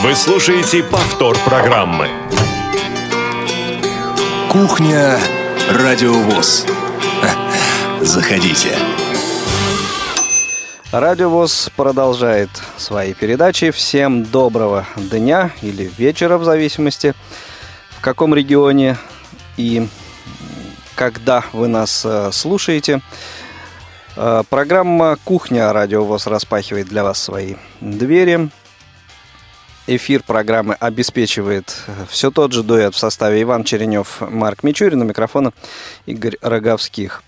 Вы слушаете повтор программы. Кухня Радиовоз. Заходите. Радиовоз продолжает свои передачи. Всем доброго дня или вечера, в зависимости, в каком регионе и когда вы нас э, слушаете. Э, программа «Кухня» Радиовоз распахивает для вас свои двери. Эфир программы обеспечивает все тот же дуэт в составе Иван Черенев, Марк Мичурин, у микрофона Игорь Роговских.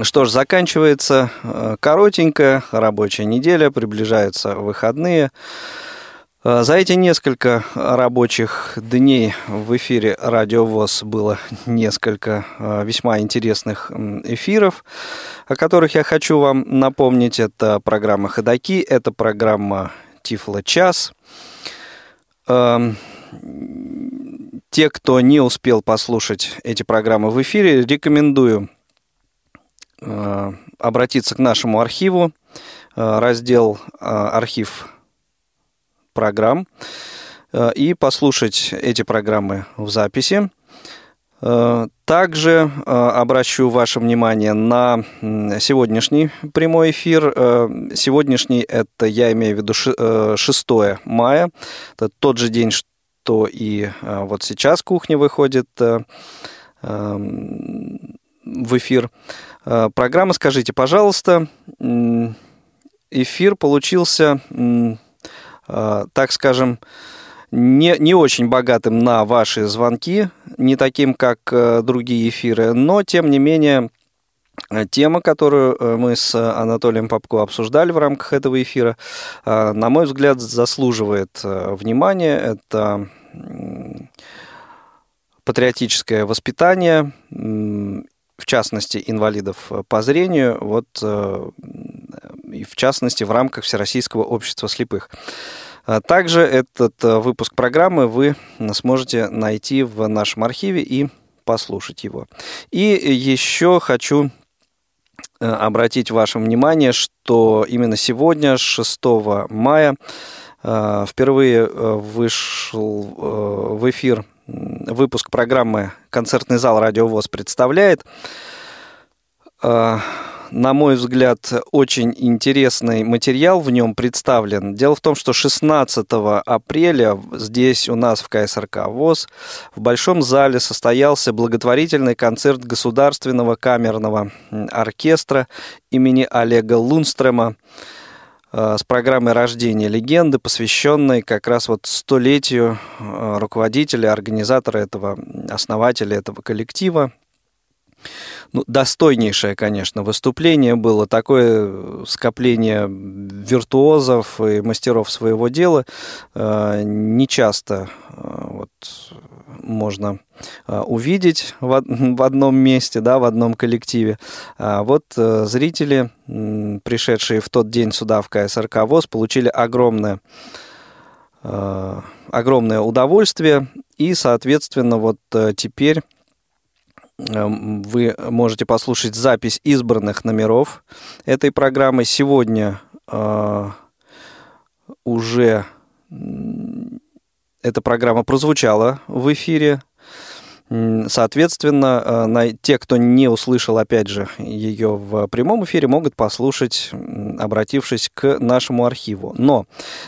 Что ж, заканчивается э, коротенькая рабочая неделя, приближаются выходные. Э, за эти несколько рабочих дней в эфире Радио ВОЗ было несколько э, весьма интересных эфиров, о которых я хочу вам напомнить. Это программа «Ходоки», это программа «Тифло час». Эм, те, кто не успел послушать эти программы в эфире, рекомендую э, обратиться к нашему архиву, раздел «Архив программ э, и послушать эти программы в записи. Э, также э, обращу ваше внимание на сегодняшний прямой эфир. Сегодняшний это я имею в виду 6 мая. Это тот же день, что и вот сейчас кухня выходит в эфир. Программа «Скажите, пожалуйста». Эфир получился Э, так скажем, не, не очень богатым на ваши звонки, не таким, как э, другие эфиры, но, тем не менее, э, тема, которую мы с Анатолием Попко обсуждали в рамках этого эфира, на мой взгляд, заслуживает внимания. Это патриотическое воспитание, в частности, инвалидов по зрению, вот, и в частности, в рамках Всероссийского общества слепых. А также этот э, выпуск программы вы сможете найти в нашем архиве и послушать его. И еще хочу э, обратить ваше внимание, что именно сегодня, 6 мая, э, впервые вышел в эфир выпуск программы «Концертный зал Радиовоз» представляет на мой взгляд, очень интересный материал в нем представлен. Дело в том, что 16 апреля здесь у нас в КСРК ВОЗ в Большом зале состоялся благотворительный концерт Государственного камерного оркестра имени Олега Лунстрема э, с программой рождения легенды, посвященной как раз вот столетию э, руководителя, организатора этого, основателя этого коллектива ну, достойнейшее, конечно, выступление было. Такое скопление виртуозов и мастеров своего дела э, не часто э, вот, можно э, увидеть в, в одном месте, да, в одном коллективе. А вот зрители, пришедшие в тот день сюда в КСРК ВОЗ, получили огромное огромное удовольствие и, соответственно, вот теперь вы можете послушать запись избранных номеров этой программы. Сегодня э, уже эта программа прозвучала в эфире. Соответственно, э, те, кто не услышал, опять же, ее в прямом эфире, могут послушать, обратившись к нашему архиву. Но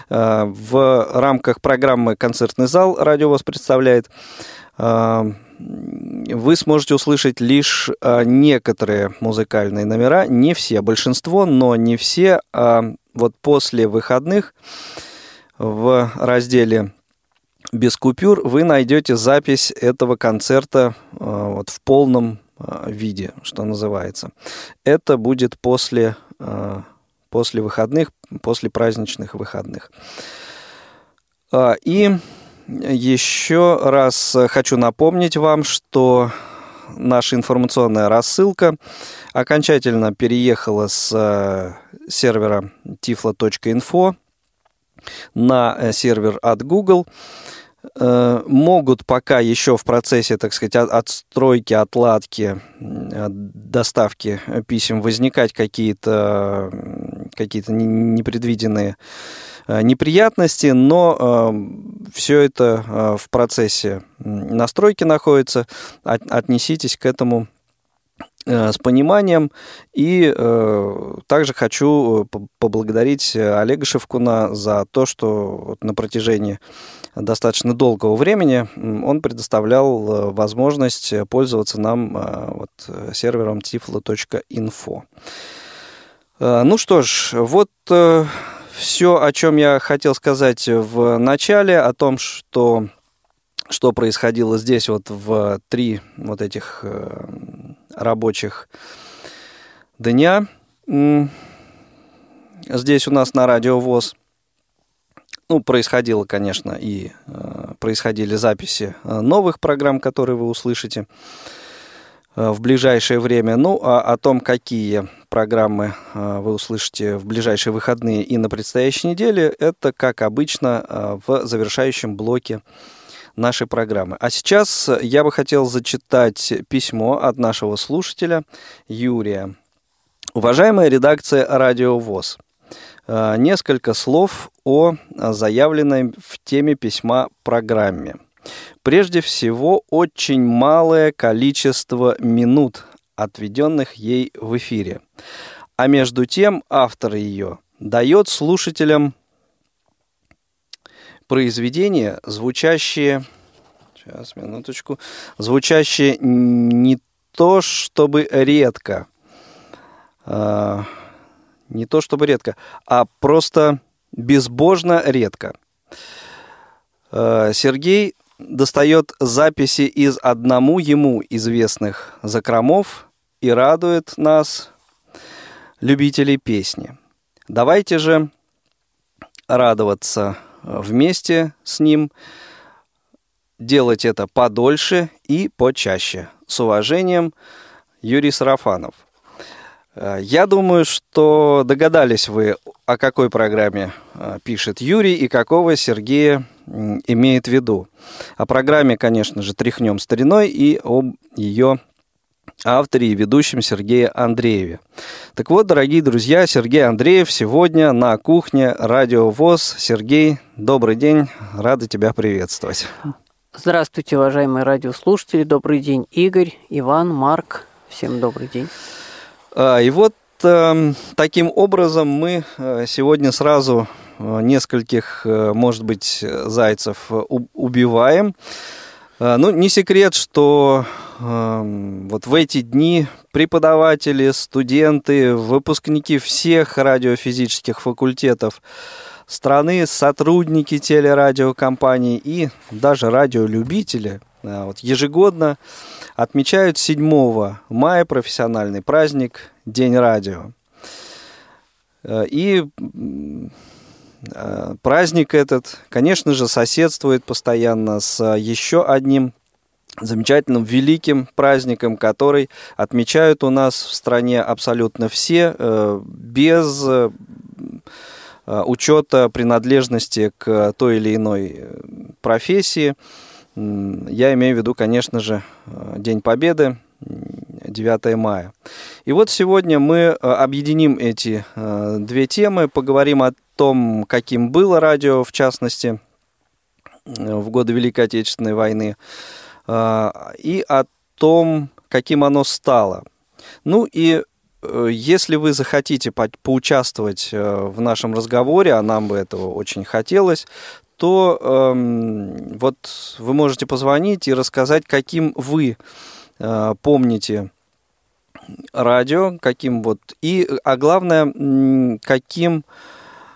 э, в рамках программы «Концертный зал» радио вас представляет вы сможете услышать лишь а, некоторые музыкальные номера, не все, большинство, но не все. А вот после выходных в разделе без купюр вы найдете запись этого концерта а, вот в полном виде, что называется. Это будет после, после выходных, после праздничных выходных. И еще раз хочу напомнить вам, что наша информационная рассылка окончательно переехала с э, сервера tiflo.info на э, сервер от Google. Э, могут пока еще в процессе, так сказать, отстройки, отладки, доставки писем возникать какие-то какие непредвиденные неприятности, но все это в процессе настройки находится. Отнеситесь к этому с пониманием. И э, также хочу поблагодарить Олега Шевкуна за то, что вот на протяжении достаточно долгого времени он предоставлял возможность пользоваться нам э, вот, сервером tiflo.info. Э, ну что ж, вот э, все, о чем я хотел сказать в начале, о том, что, что происходило здесь вот в три вот этих э, рабочих дня. Здесь у нас на радио ВОЗ. Ну, происходило, конечно, и э, происходили записи новых программ, которые вы услышите в ближайшее время. Ну, а о том, какие программы э, вы услышите в ближайшие выходные и на предстоящей неделе, это, как обычно, э, в завершающем блоке нашей программы. А сейчас я бы хотел зачитать письмо от нашего слушателя Юрия. Уважаемая редакция «Радио ВОЗ», э, несколько слов о заявленной в теме письма программе. Прежде всего, очень малое количество минут отведенных ей в эфире. А между тем автор ее дает слушателям произведения, звучащие... Сейчас, минуточку. Звучащие не то чтобы редко, а, не то чтобы редко, а просто безбожно редко. А, Сергей достает записи из одному ему известных закромов и радует нас, любителей песни. Давайте же радоваться вместе с ним, делать это подольше и почаще. С уважением, Юрий Сарафанов. Я думаю, что догадались вы, о какой программе э, пишет Юрий и какого Сергея имеет в виду. О программе, конечно же, «Тряхнем стариной» и об ее авторе и ведущем Сергее Андрееве. Так вот, дорогие друзья, Сергей Андреев сегодня на кухне Радио ВОЗ. Сергей, добрый день, рады тебя приветствовать. Здравствуйте, уважаемые радиослушатели, добрый день, Игорь, Иван, Марк, всем добрый день. А, и вот эм, таким образом мы э, сегодня сразу нескольких, э, может быть, зайцев убиваем. Ну, не секрет, что эм, вот в эти дни преподаватели, студенты, выпускники всех радиофизических факультетов страны, сотрудники телерадиокомпаний и даже радиолюбители вот ежегодно отмечают 7 мая профессиональный праздник День радио. Э, и э, праздник этот, конечно же, соседствует постоянно с еще одним замечательным великим праздником, который отмечают у нас в стране абсолютно все, э, без учета принадлежности к той или иной профессии. Я имею в виду, конечно же, День Победы, 9 мая. И вот сегодня мы э, объединим эти э, две темы, поговорим о том, каким было радио, в частности, э, в годы Великой Отечественной войны, и о том, каким оно стало. Ну и если вы захотите по поучаствовать в нашем разговоре, а нам бы этого очень хотелось, то эм, вот вы можете позвонить и рассказать, каким вы э, помните радио, каким вот и, а главное, каким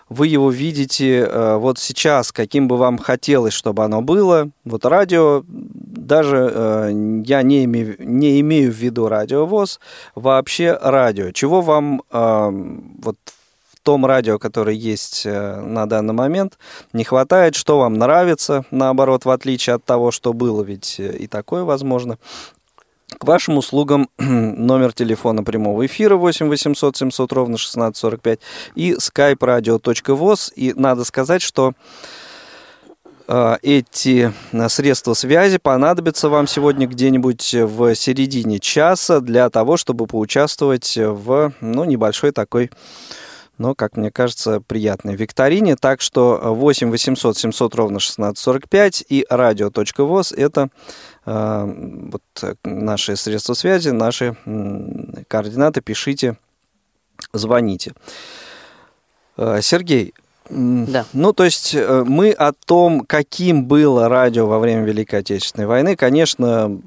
вы его видите э, вот сейчас, каким бы вам хотелось, чтобы оно было. Вот радио, даже э, я не имею, не имею в виду радиовоз, вообще радио. Чего вам э, вот в том радио, которое есть на данный момент, не хватает, что вам нравится, наоборот, в отличие от того, что было, ведь и такое возможно. К вашим услугам номер телефона прямого эфира 8 800 700 ровно 1645 и skype radio.voz. И надо сказать, что э, эти средства связи понадобятся вам сегодня где-нибудь в середине часа для того, чтобы поучаствовать в ну, небольшой такой но, как мне кажется, приятной викторине. Так что 8 800 700 ровно 1645 и радио.воз – это э, вот наши средства связи, наши э, координаты. Пишите, звоните. Э, Сергей, да. Ну, то есть э, мы о том, каким было радио во время Великой Отечественной войны, конечно,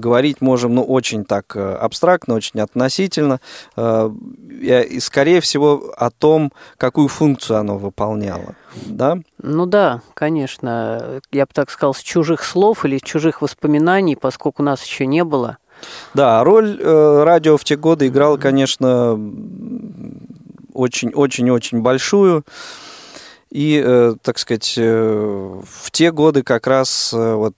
говорить можем, ну, очень так э, абстрактно, очень относительно. И, скорее всего, о том, какую функцию оно выполняло. Да? Ну да, конечно. Я бы так сказал, с чужих слов или чужих воспоминаний, поскольку нас еще не было. Да, роль радио в те годы играла, конечно, очень-очень-очень большую. И, э, так сказать, э, в те годы как раз э, вот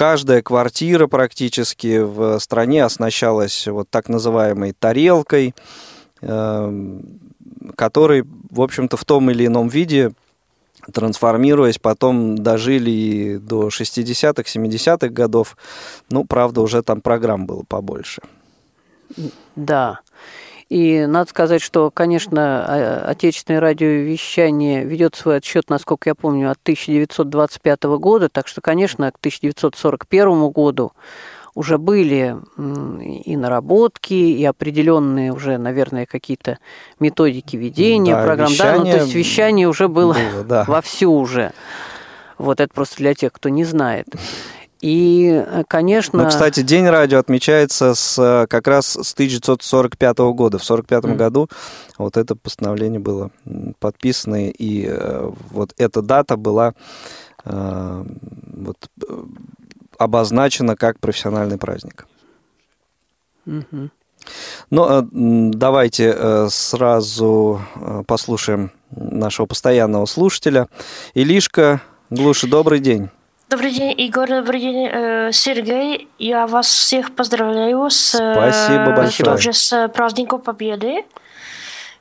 каждая квартира практически в стране оснащалась вот так называемой тарелкой, который, в общем-то, в том или ином виде трансформируясь, потом дожили и до 60-х, 70-х годов. Ну, правда, уже там программ было побольше. Да. И надо сказать, что, конечно, отечественное радиовещание ведет свой отсчет, насколько я помню, от 1925 года, так что, конечно, к 1941 году уже были и наработки, и определенные уже, наверное, какие-то методики ведения да, программ. Да, ну, то есть вещание уже было, было да. вовсю уже. Вот это просто для тех, кто не знает. И, конечно... Ну, кстати, День радио отмечается с, как раз с 1945 года. В 1945 mm. году вот это постановление было подписано, и э, вот эта дата была э, вот, обозначена как профессиональный праздник. Mm-hmm. Ну, давайте сразу послушаем нашего постоянного слушателя. Илишка Глуши, добрый день. Добрый день, Игорь, добрый день, э, Сергей. Я вас всех поздравляю с, э, Спасибо большое. тоже с праздником Победы.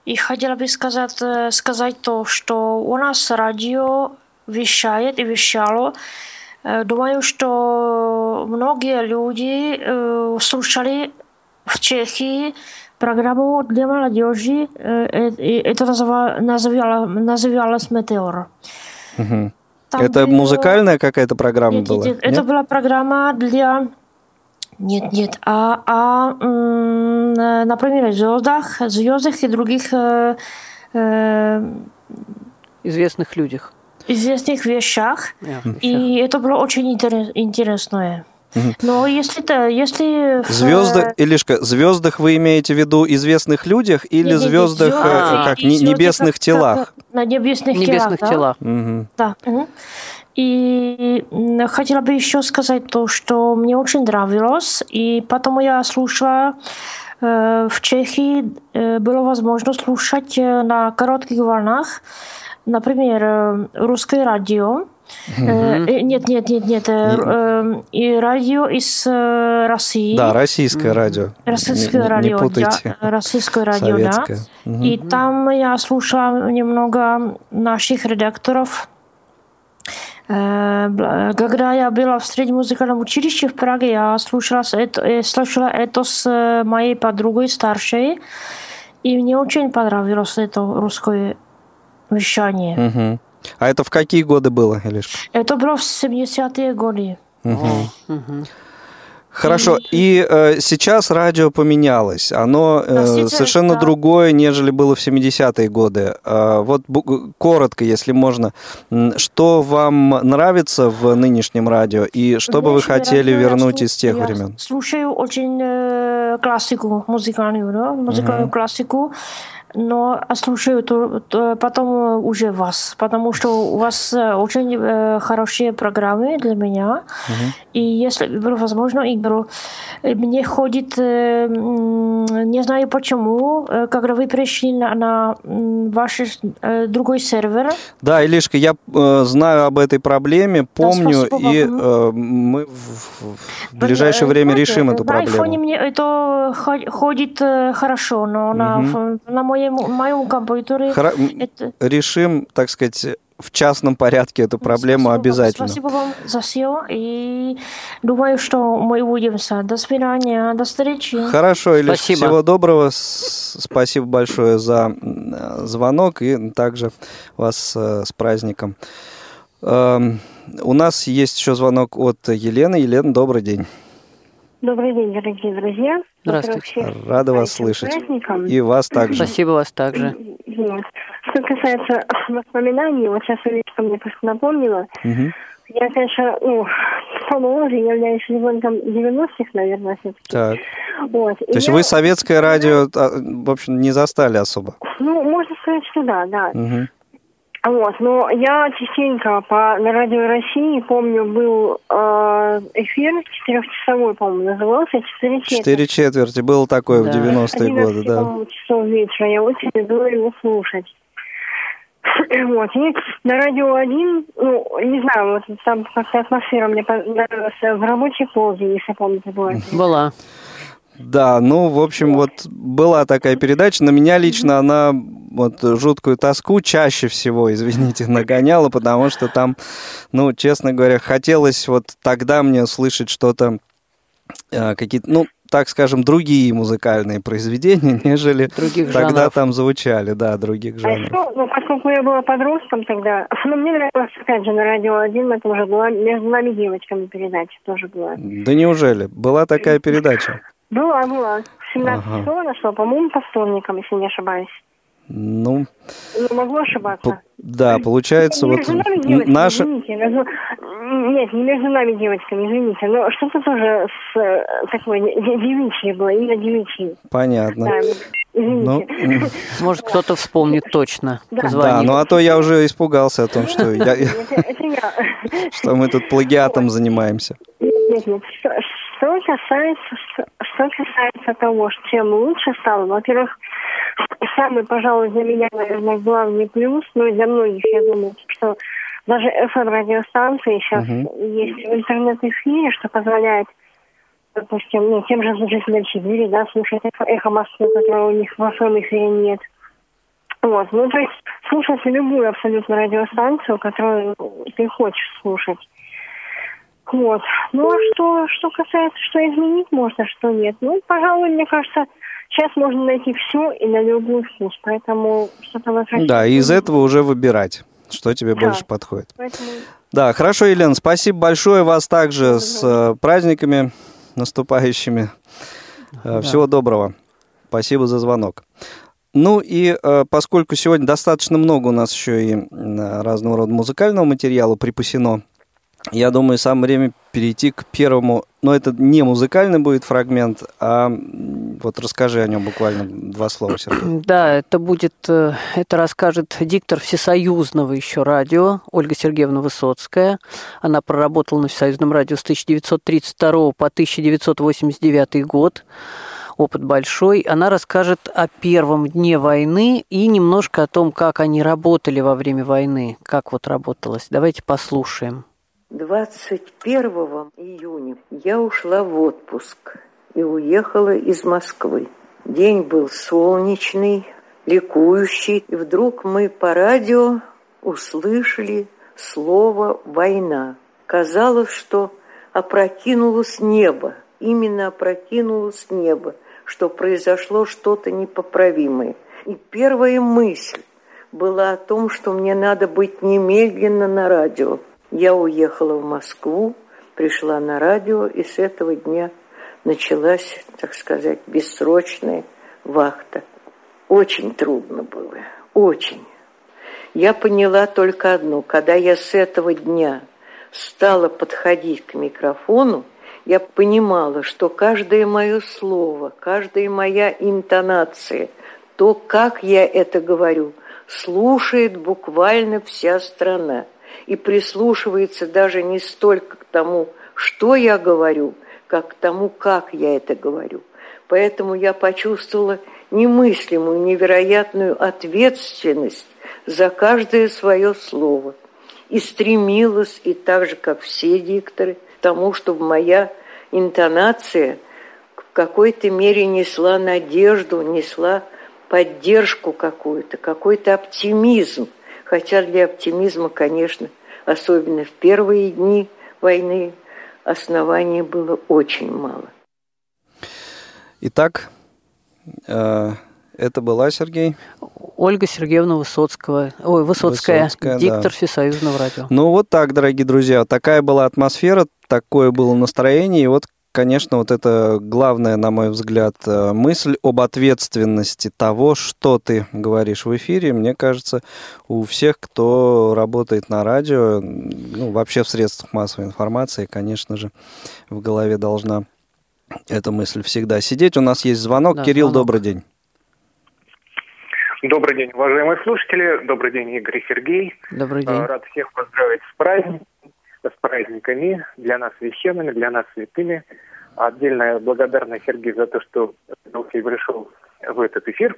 И хотела бы сказать, э, сказать то, что у нас радио вещает и вещало. Думаю, что многие люди слушали в Чехии программу для молодежи. Это называлось «Метеор». Угу. Там это было... музыкальная какая-то программа нет, была? Нет, нет, это была программа для... Нет, нет, а, а например, о звездах, звездах и других... Э, э, известных людях. Известных вещах. Yeah. И это было очень интерес, интересное. Но если то, если звезды, Илишка, звездах вы имеете в виду известных людях или нет, звездах нет, звезды, как и небесных как, телах? Как, на небесных, небесных телах. Да. Угу. да. Угу. И хотела бы еще сказать то, что мне очень нравилось, и потом я слушала э, в Чехии э, было возможно слушать э, на коротких волнах, например, русское радио. Mm-hmm. Нет, нет, нет, нет. Mm-hmm. И радио из России. Да, российское радио. Российское радио, не путайте. да. Российское радио, Советское. да. И там я слушала немного наших редакторов. Когда я была в среднем музыкальном училище в Праге, я слушала это, слушала это с моей подругой старшей. И мне очень понравилось это русское вещание. Mm-hmm. А это в какие годы было, Илишка? Это было в 70-е годы. Угу. Хорошо, и э, сейчас радио поменялось. Оно э, совершенно да. другое, нежели было в 70-е годы. Э, вот коротко, если можно, что вам нравится в нынешнем радио и что бы вы хотели вернуть из тех я времен? Слушаю очень э, классику, музыкальную, да? музыкальную угу. классику но слушаю то, то потом уже вас, потому что у вас э, очень э, хорошие программы для меня. Uh-huh. И если было возможно, игру, э, мне ходит, э, не знаю почему, э, когда вы пришли на, на ваш э, другой сервер. Да, Илишка, я э, знаю об этой проблеме, помню, да, и э, мы в, ближайшее время решим эту проблему. На айфоне мне это ходит э, хорошо, но uh-huh. на, на мой моем, моем компьютере... Хра... Это... Решим, так сказать, в частном порядке эту проблему спасибо обязательно. Спасибо вам за все. И думаю, что мы увидимся. До свидания. До встречи. Хорошо, Илья. Спасибо. Всего доброго. Спасибо большое за звонок и также вас э, с праздником. Эм, У нас есть еще звонок от Елены. Елена, добрый день. Добрый день, дорогие друзья. Здравствуйте. Всех Рада вас слышать. праздником. И вас также. Спасибо вас также. Вот. Что касается воспоминаний, вот сейчас Олечка мне просто напомнила. Мгм. Я, конечно, ну, помоложе, являюсь ребенком 90-х, наверное, все-таки. Так. Вот. То есть вы советское радио, а, в общем, не застали особо? Ну, можно сказать, что да, да. Мгм. Вот, но я частенько по, на радио России, помню, был э, эфир четырехчасовой, по-моему, назывался «Четыре четверти». Четыре четверти. Было такое в Да. 90-е годы, 11, да. часов вечера. Я очень люблю его слушать. Вот. И на радио один, ну, не знаю, вот там как-то атмосфера мне понравилась в рабочей полдень, если помните, была. Была. Да, ну, в общем, вот была такая передача. На меня лично она вот жуткую тоску чаще всего, извините, нагоняла, потому что там, ну, честно говоря, хотелось вот тогда мне услышать что-то, э, какие-то, ну, так скажем, другие музыкальные произведения, нежели Других тогда жанров. там звучали, да, других А жанров. еще, ну, поскольку я была подростком тогда, ну, мне нравилось, опять же, на радио один, это уже была между нами девочками передача тоже была. Да неужели? Была такая передача? Была, была. 17 Ага. часов нашла, по-моему, по вторникам, если не ошибаюсь. Ну, Ну, могло ошибаться. п- да, получается, Не вот между нами девочками, наша... извините, между- Нет, не между нами девочками, извините, но что-то тоже с такой де- девичьей было, именно девичьей. Понятно. Да, Ну, извините. Может, кто-то вспомнит точно. Да. да, ну а то я уже испугался о том, что, я- Это, это я. что мы тут плагиатом занимаемся. Нет, нет. Что, что касается, что, что касается того, что чем лучше стало, во-первых, самый, пожалуй, для меня, наверное, главный плюс, ну и для многих, я думаю, что даже FM-радиостанции сейчас есть в интернет-эфире, что позволяет, допустим, ну, тем же жителям Сибири, да, слушать эхо, эхо Москвы, которого у них в FM-эфире нет. Вот, ну, то есть слушать любую абсолютно радиостанцию, которую ты хочешь слушать. Вот. Ну а что, что касается, что изменить можно, что нет. Ну, пожалуй, мне кажется, сейчас можно найти все и на любой вкус. Поэтому что-то возвращать. Да, и из этого уже выбирать, что тебе Да. больше подходит. Поэтому Да, хорошо, Елена, спасибо большое вас также с э, праздниками наступающими. Э, Всего доброго. Спасибо за звонок. Ну и э, поскольку сегодня достаточно много у нас еще и м, разного рода музыкального материала припасено, я думаю, самое время перейти к первому, но это не музыкальный будет фрагмент, а вот расскажи о нем буквально два слова, Сергей. Да, это будет, э, это расскажет диктор всесоюзного еще радио Ольга Сергеевна Высоцкая. Она проработала на всесоюзном радио с 1932 по 1989 год. Опыт большой. Она расскажет о первом дне войны и немножко о том, как они работали во время войны, как вот работалось. Давайте послушаем. 21 июня я ушла в отпуск и уехала из Москвы. День был солнечный, ликующий, и вдруг мы по радио услышали слово «война». Казалось, что опрокинулось небо, именно опрокинулось небо, что произошло что-то непоправимое. И первая мысль была о том, что мне надо быть немедленно на радио. Я уехала в Москву, пришла на радио, и с этого дня началась, так сказать, бессрочная вахта. Очень трудно было, очень. Я поняла только одно, когда я с этого дня стала подходить к микрофону, я понимала, что каждое мое слово, каждая моя интонация, то, как я это говорю, слушает буквально вся страна и прислушивается даже не столько к тому, что я говорю, как к тому, как я это говорю. Поэтому я почувствовала немыслимую, невероятную ответственность за каждое свое слово и стремилась, и так же, как все дикторы, к тому, чтобы моя интонация в какой-то мере несла надежду, несла поддержку какую-то, какой-то оптимизм. Хотя для оптимизма, конечно, особенно в первые дни войны, оснований было очень мало. Итак, э, это была, Сергей? Ольга Сергеевна Высоцкого. Ой, Высоцкая, Высоцкая диктор да. Всесоюзного радио. Ну вот так, дорогие друзья, такая была атмосфера, такое было настроение, и вот конечно, вот это главная, на мой взгляд, э, мысль об ответственности того, что ты говоришь в эфире. Мне кажется, у всех, кто работает на радио, ну, вообще в средствах массовой информации, конечно же, в голове должна эта мысль всегда сидеть. У нас есть звонок. Да, Кирилл, звонок. добрый день. Добрый день, уважаемые слушатели. Добрый день, Игорь и Сергей. Добрый день. Рад всех поздравить с праздником, с праздниками, для нас священными, для нас святыми. Отдельная благодарность Сергею за то, что пришел в этот эфир.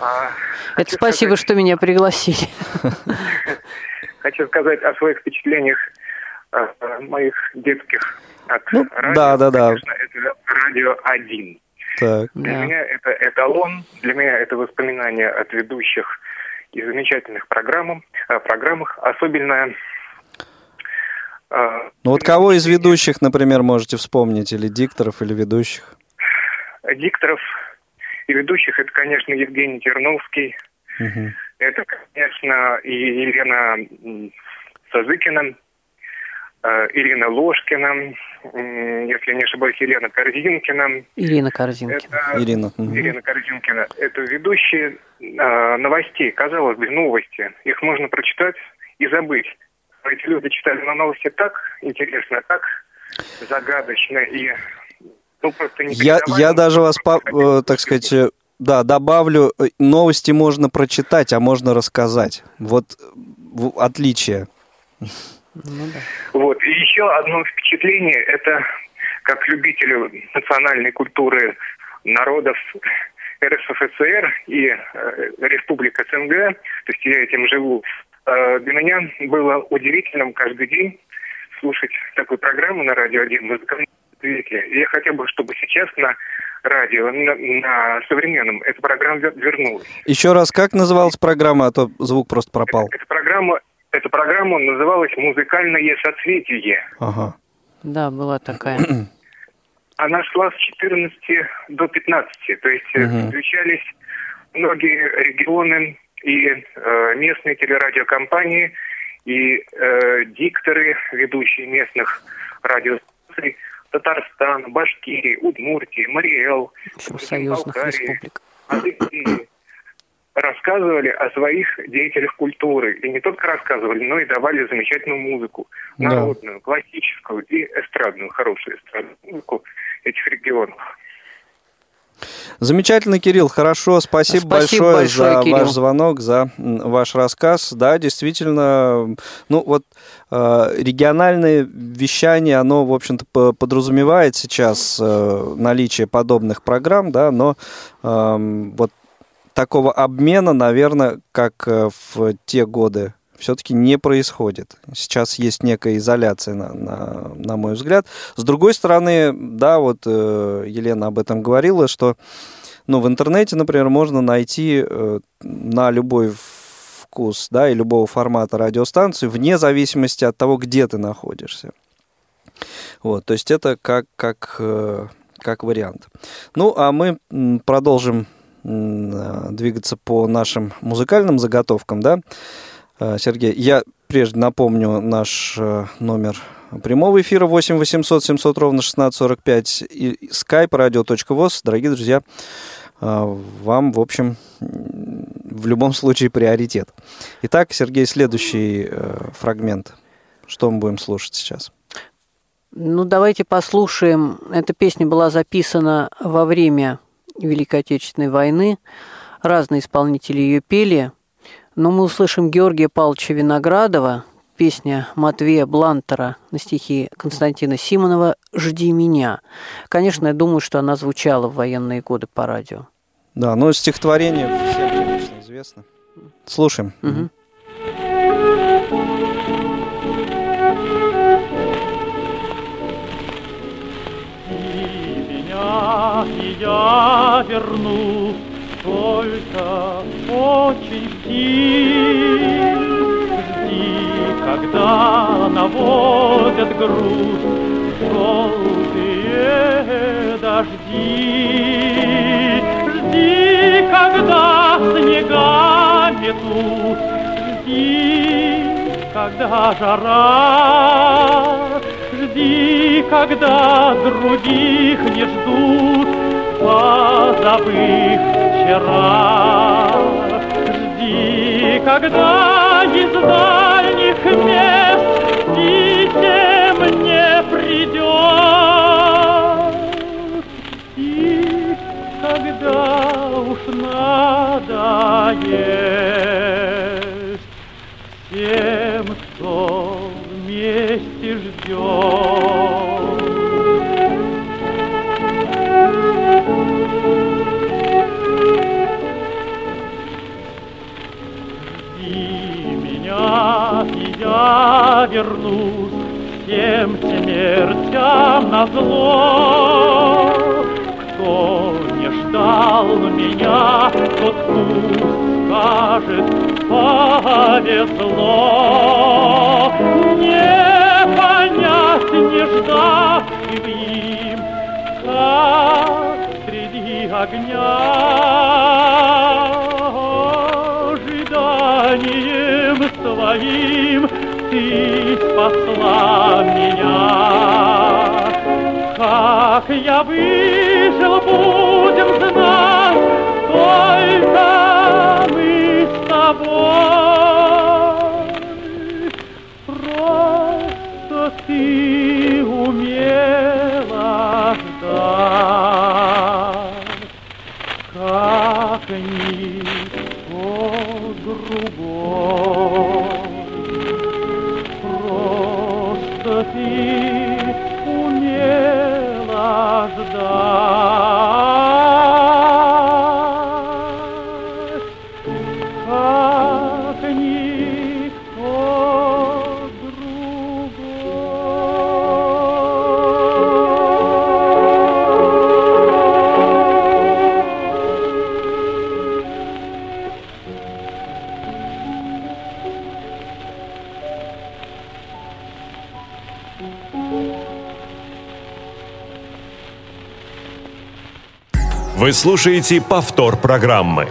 А, Это спасибо, сказать, что меня пригласили. Хочу сказать о своих впечатлениях моих детских от ну, радио. Да, да, да. Конечно, это радио 1. Так. Для да. меня это эталон, для меня это воспоминания от ведущих и замечательных программ, э, программах, особенно... Ну вот кого из ведущих, например, можете вспомнить, или дикторов, или ведущих? Дикторов и ведущих это, конечно, Евгений Терновский, угу. это, конечно, и Елена Сазыкина, Э, Ирина Ложкина, если не ошибаюсь, Елена Корзинкина. Ирина Корзинкина. Это, Ирина. Ирина Корзинкина. Это ведущие э, новостей, казалось бы, новости. Их можно прочитать и забыть. Эти люди читали на новости так интересно, так загадочно и ну, просто я, я даже вас, по, э, так сказать, э, да, добавлю, э, новости можно прочитать, а можно рассказать. Вот отличие. Ну. Вот. И еще одно впечатление, это как любителю национальной культуры народов РСФСР и э, Республик СНГ, то есть я этим живу, э, для меня было удивительным каждый день слушать такую программу на радио 1 музыкальные двигатели. Я хотел бы, чтобы сейчас на радио, на, на современном, эта программа вернулась. Еще раз, как называлась программа, а то звук просто пропал? Эта, эта программа эта программа называлась «Музыкальное соцветие». Ага. Да, была такая. Она шла с 14 до 15, то есть угу. включались многие регионы и э, местные телерадиокомпании, и э, дикторы, ведущие местных радиостанций, Татарстан, Башкирии, Удмуртии, Мариэл, союзных республик рассказывали о своих деятелях культуры. И не только рассказывали, но и давали замечательную музыку. Народную, да. классическую и эстрадную, хорошую эстрадную музыку этих регионов. Замечательно, Кирилл, хорошо, спасибо, спасибо большое, большое за Кирилл. ваш звонок, за ваш рассказ. Да, действительно, ну вот э, региональное вещание, оно, в общем-то, подразумевает сейчас э, наличие подобных программ, да, но э, вот такого обмена, наверное, как э, в те годы все-таки не происходит. Сейчас есть некая изоляция, на, на, на мой взгляд. С другой стороны, да, вот э, Елена об этом говорила, что ну, в интернете, например, можно найти э, на любой вкус да, и любого формата радиостанцию, вне зависимости от того, где ты находишься. Вот, то есть это как, как, как вариант. Ну, а мы продолжим Э, двигаться по нашим музыкальным заготовкам, да, э, Сергей, я прежде напомню наш э, номер прямого эфира 8 800 700 ровно 1645 и skype radio.voz. Дорогие друзья, вам, в общем, в любом случае приоритет. Итак, Сергей, следующий фрагмент. Что мы будем слушать сейчас? Ну, давайте послушаем. Эта песня была записана во время Великой Отечественной войны. Разные исполнители ее пели. Но мы услышим Георгия Павловича Виноградова, песня Матвея Блантера на стихи Константина Симонова «Жди меня». Конечно, я думаю, что она звучала в военные годы по радио. Да, но стихотворение всем, конечно, известно. Слушаем. Угу. и я верну только очень сильно. когда наводят груз желтые дожди. Жди, когда снега метут, жди, когда жара, жди, когда других не ждут, позабыв вчера. Жди, когда из дальних мест писем не придет. И когда уж надоест всем, кто вместе ждет. Я вернусь всем смертям на зло. Кто не ждал меня, тот пусть скажет, повезло. Не понять, не ждать им, как среди огня. Своим ты спасла меня. Как я выжил, будем знать, только мы с тобой. Слушаете повтор программы.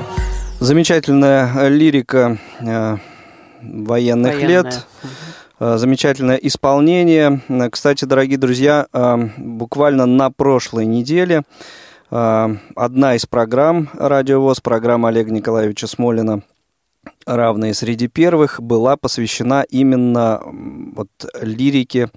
Замечательная лирика э, военных Военная. лет. Э, замечательное исполнение. Э, кстати, дорогие друзья, э, буквально на прошлой неделе э, одна из программ «Радиовоз», программа Олега Николаевича Смолина «Равные среди первых», была посвящена именно вот, лирике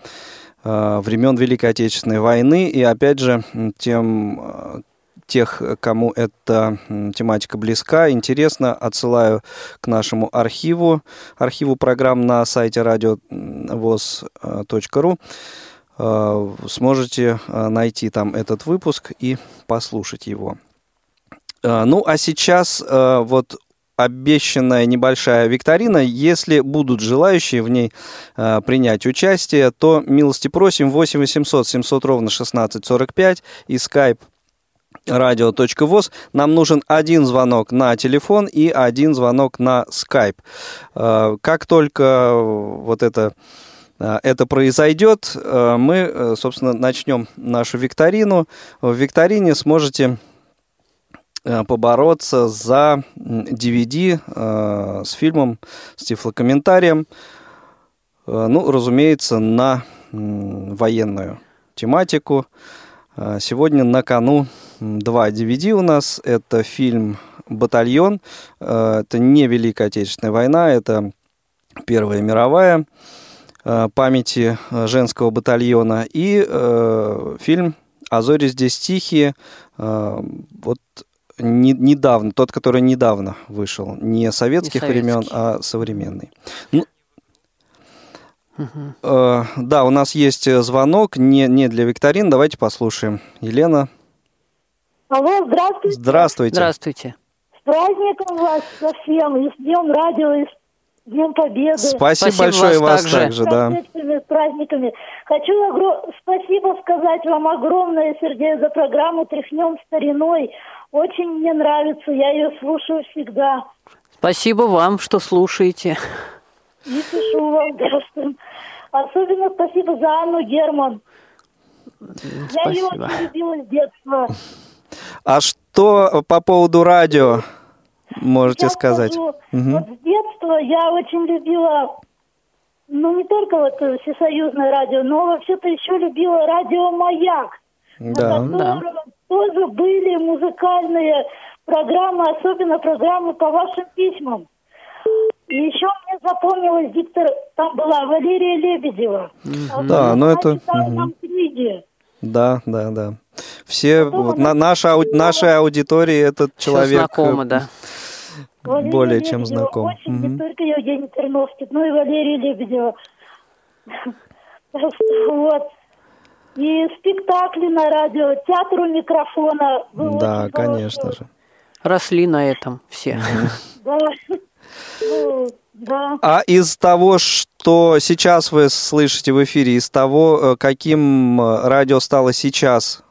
э, времен Великой Отечественной войны и, опять же, тем тех, кому эта тематика близка, интересно, отсылаю к нашему архиву, архиву программ на сайте радиовоз.ру. Э, сможете э, найти там этот выпуск и послушать его. Э, ну, а сейчас вот обещанная небольшая викторина. Если будут желающие в ней э, принять участие, то милости просим 8 800 700 ровно 1645 и skype радио.воз. Нам нужен один звонок на телефон и один звонок на Skype. Э, как только вот это э, это произойдет, э, мы, собственно, начнем нашу викторину. В викторине сможете побороться за DVD с фильмом, с тифлокомментарием. Ну, разумеется, на военную тематику. Сегодня на кону два DVD у нас. Это фильм «Батальон». Э, это не Великая Отечественная война, это Первая мировая э, памяти э, женского батальона. И фильм «А зори здесь тихие». Вот не, недавно, тот, который недавно вышел, не советских не времен, а современный. Ну, Угу. Э, да, у нас есть звонок, не, не для викторин. Давайте послушаем. Елена. Алло, здравствуйте. Здравствуйте. Здравствуйте. С праздником вас со всем, и с Днем Радио, и с Днем Победы. Спасибо, спасибо большое вас, вас также. да. С праздниками. Хочу огр... спасибо сказать вам огромное, Сергей, за программу «Тряхнем стариной». Очень мне нравится, я ее слушаю всегда. Спасибо вам, что слушаете. и пишу вам даже. Особенно спасибо за Анну Герман. Я ее Спасибо. очень любила с детства. А что по поводу радио можете Я сказать? скажу, Мгм. Вот с детства я очень любила, ну не только вот э, всесоюзное радио, но вообще-то еще любила радио «Маяк», Да. котором тоже были музыкальные программы, особенно программы по вашим письмам. И еще мне запомнилась диктор, там была Валерия Лебедева. А Да, вот ну это- читала мгм. нам книги. Да, да, да. Все, вот, на, наша, ау- нашей аудитории этот Всё человек знакомо, э, да. Валерия более чем Лебедева знаком. Очень Мгм. не только Евгений Терновский, но и Валерия Лебедева. Вот. И спектакли на радио, театр у микрофона. был Да, конечно же. Росли на этом все. Да. Ну, да. А из того, что сейчас вы слышите в эфире, из того, э, каким э, радио стало сейчас,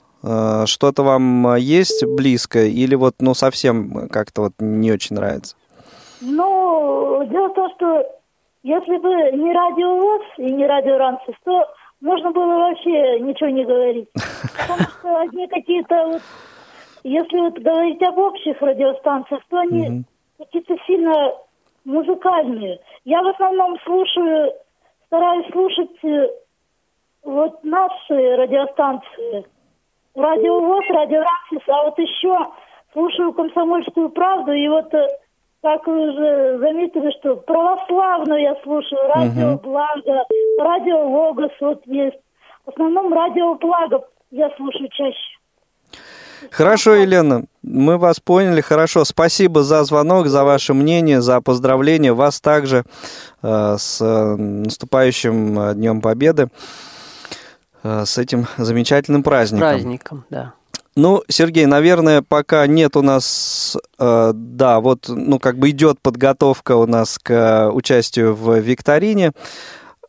что-то вам э, есть близкое или вот, ну, совсем как-то вот не очень нравится? Ну, дело в том, что если бы не радио ВОЗ и не радио Ранцев, то можно было вообще ничего не говорить. Потому что одни какие-то вот, если вот говорить об общих радиостанциях, то они какие-то сильно музыкальные. Я в основном слушаю, стараюсь слушать э, вот наши радиостанции. Радио ВОЗ, радио Ранцев, а вот еще слушаю «Комсомольскую правду», и вот э, как вы уже заметили, что православную я слушаю, радио Мгм. Благо, радио Логос вот есть. В основном радио Благо я слушаю чаще. Хорошо, Елена, мы вас поняли. Хорошо, спасибо за звонок, за ваше мнение, за поздравления. Вас также э, с э, наступающим э, Днем Победы, с этим замечательным праздником. Праздником, да. Ну, Сергей, наверное, пока нет у нас, э, да, вот, ну, как бы идет подготовка у нас к э, участию в викторине.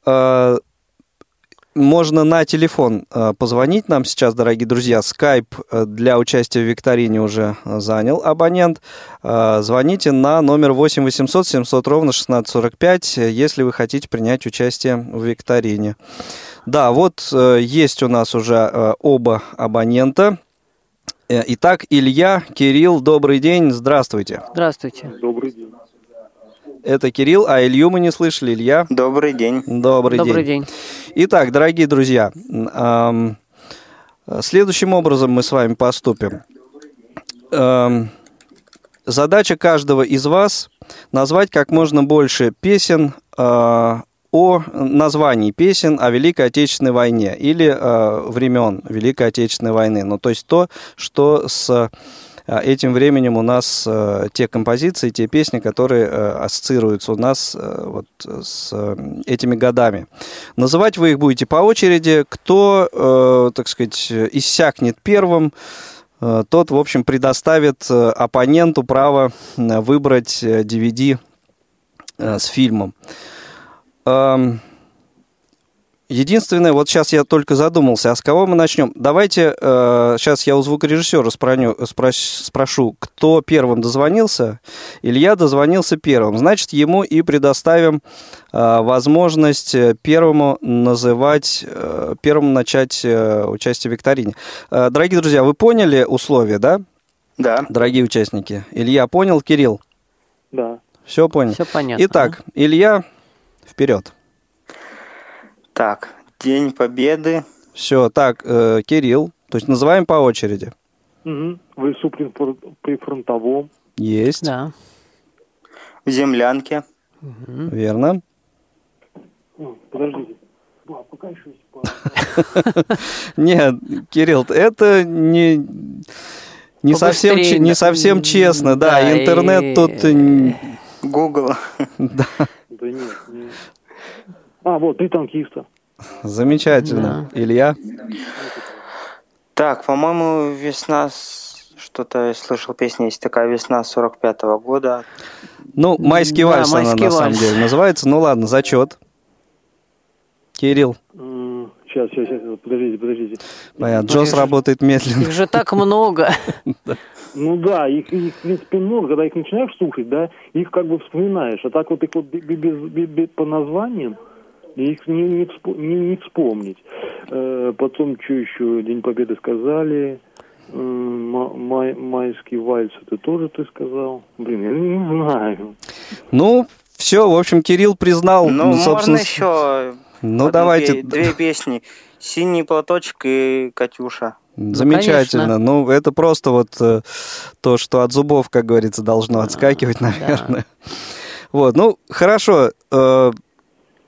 Э, можно на телефон э, позвонить нам сейчас, дорогие друзья. Скайп э, для участия в викторине уже э, занял абонент. Э, Звоните на номер 8 800 700 ровно 1645, э, если вы хотите принять участие в викторине. Да, вот э, есть у нас уже э, оба абонента. Э, Итак, Илья, Кирилл, добрый день, здравствуйте. Здравствуйте. Добрый день. Это Кирилл, а Илью мы не слышали. Илья? Добрый день. Добрый, Добрый день. день. Итак, дорогие друзья, ам, следующим образом мы с вами поступим. Ам, Задача каждого из вас назвать как можно больше песен а, о названии песен о Великой Отечественной войне или а, времен Великой Отечественной войны. Ну, то есть то, что с а, этим временем у нас э, те композиции, те песни, которые э, ассоциируются у нас э, вот с э, этими годами. Называть вы их будете по очереди. Кто, э, так сказать, иссякнет первым, э, тот, в общем, предоставит э, оппоненту право э, выбрать э, DVD э, с фильмом. Эм, Единственное, вот сейчас я только задумался, а с кого мы начнем? Давайте, э, сейчас я у звукорежиссера спроню, спрос- спрошу, кто первым дозвонился. Илья дозвонился первым. Значит, ему и предоставим э, возможность э, первому называть, э, первому начать э, участие в викторине. Э, дорогие друзья, вы поняли условия, да? Да. Дорогие участники. Илья понял, Кирилл? Да. Все понял. Все понятно. Итак, Илья, вперед. Так, День Победы. Все, так, э, Кирилл, то есть называем по очереди. Угу. В лесу при, при фронтовом. Есть. Да. В землянке. Верно. О, Подождите. Ба, пока еще есть пара. Нет, Кирилл, это не, не, совсем, не совсем честно, да, Да, интернет и- тут... Google. Да, Да нет, нет. А, вот, три танкиста. замечательно. Илья? Так, по-моему, весна... Что-то я слышал, песня есть такая «Весна 45-го года». Ну, майский Да, вальс она «Майский на самом вальс». деле называется. Ну ладно, зачет. Кирилл, Сейчас, сейчас, сейчас, подождите, подождите. понятно, Джос работает медленно. Их же так много. Ну да, их, их, в принципе, много. Когда их начинаешь слушать, да, их как бы вспоминаешь. А так вот их вот без, без, без, по названиям их не, не, не, не вспомнить. Э, потом, что еще, День Победы сказали. Э, май, майский вальс, это тоже ты сказал? Блин, я не знаю. Ну, все, в общем, Кирилл признал. Ну, собственно... можно еще ну, давайте. Две, две песни. «Синий платочек» и «Катюша». Замечательно. Ну, ну, это просто вот э, то, что от зубов, как говорится, должно отскакивать, наверное. Да. Вот, ну, хорошо. Э,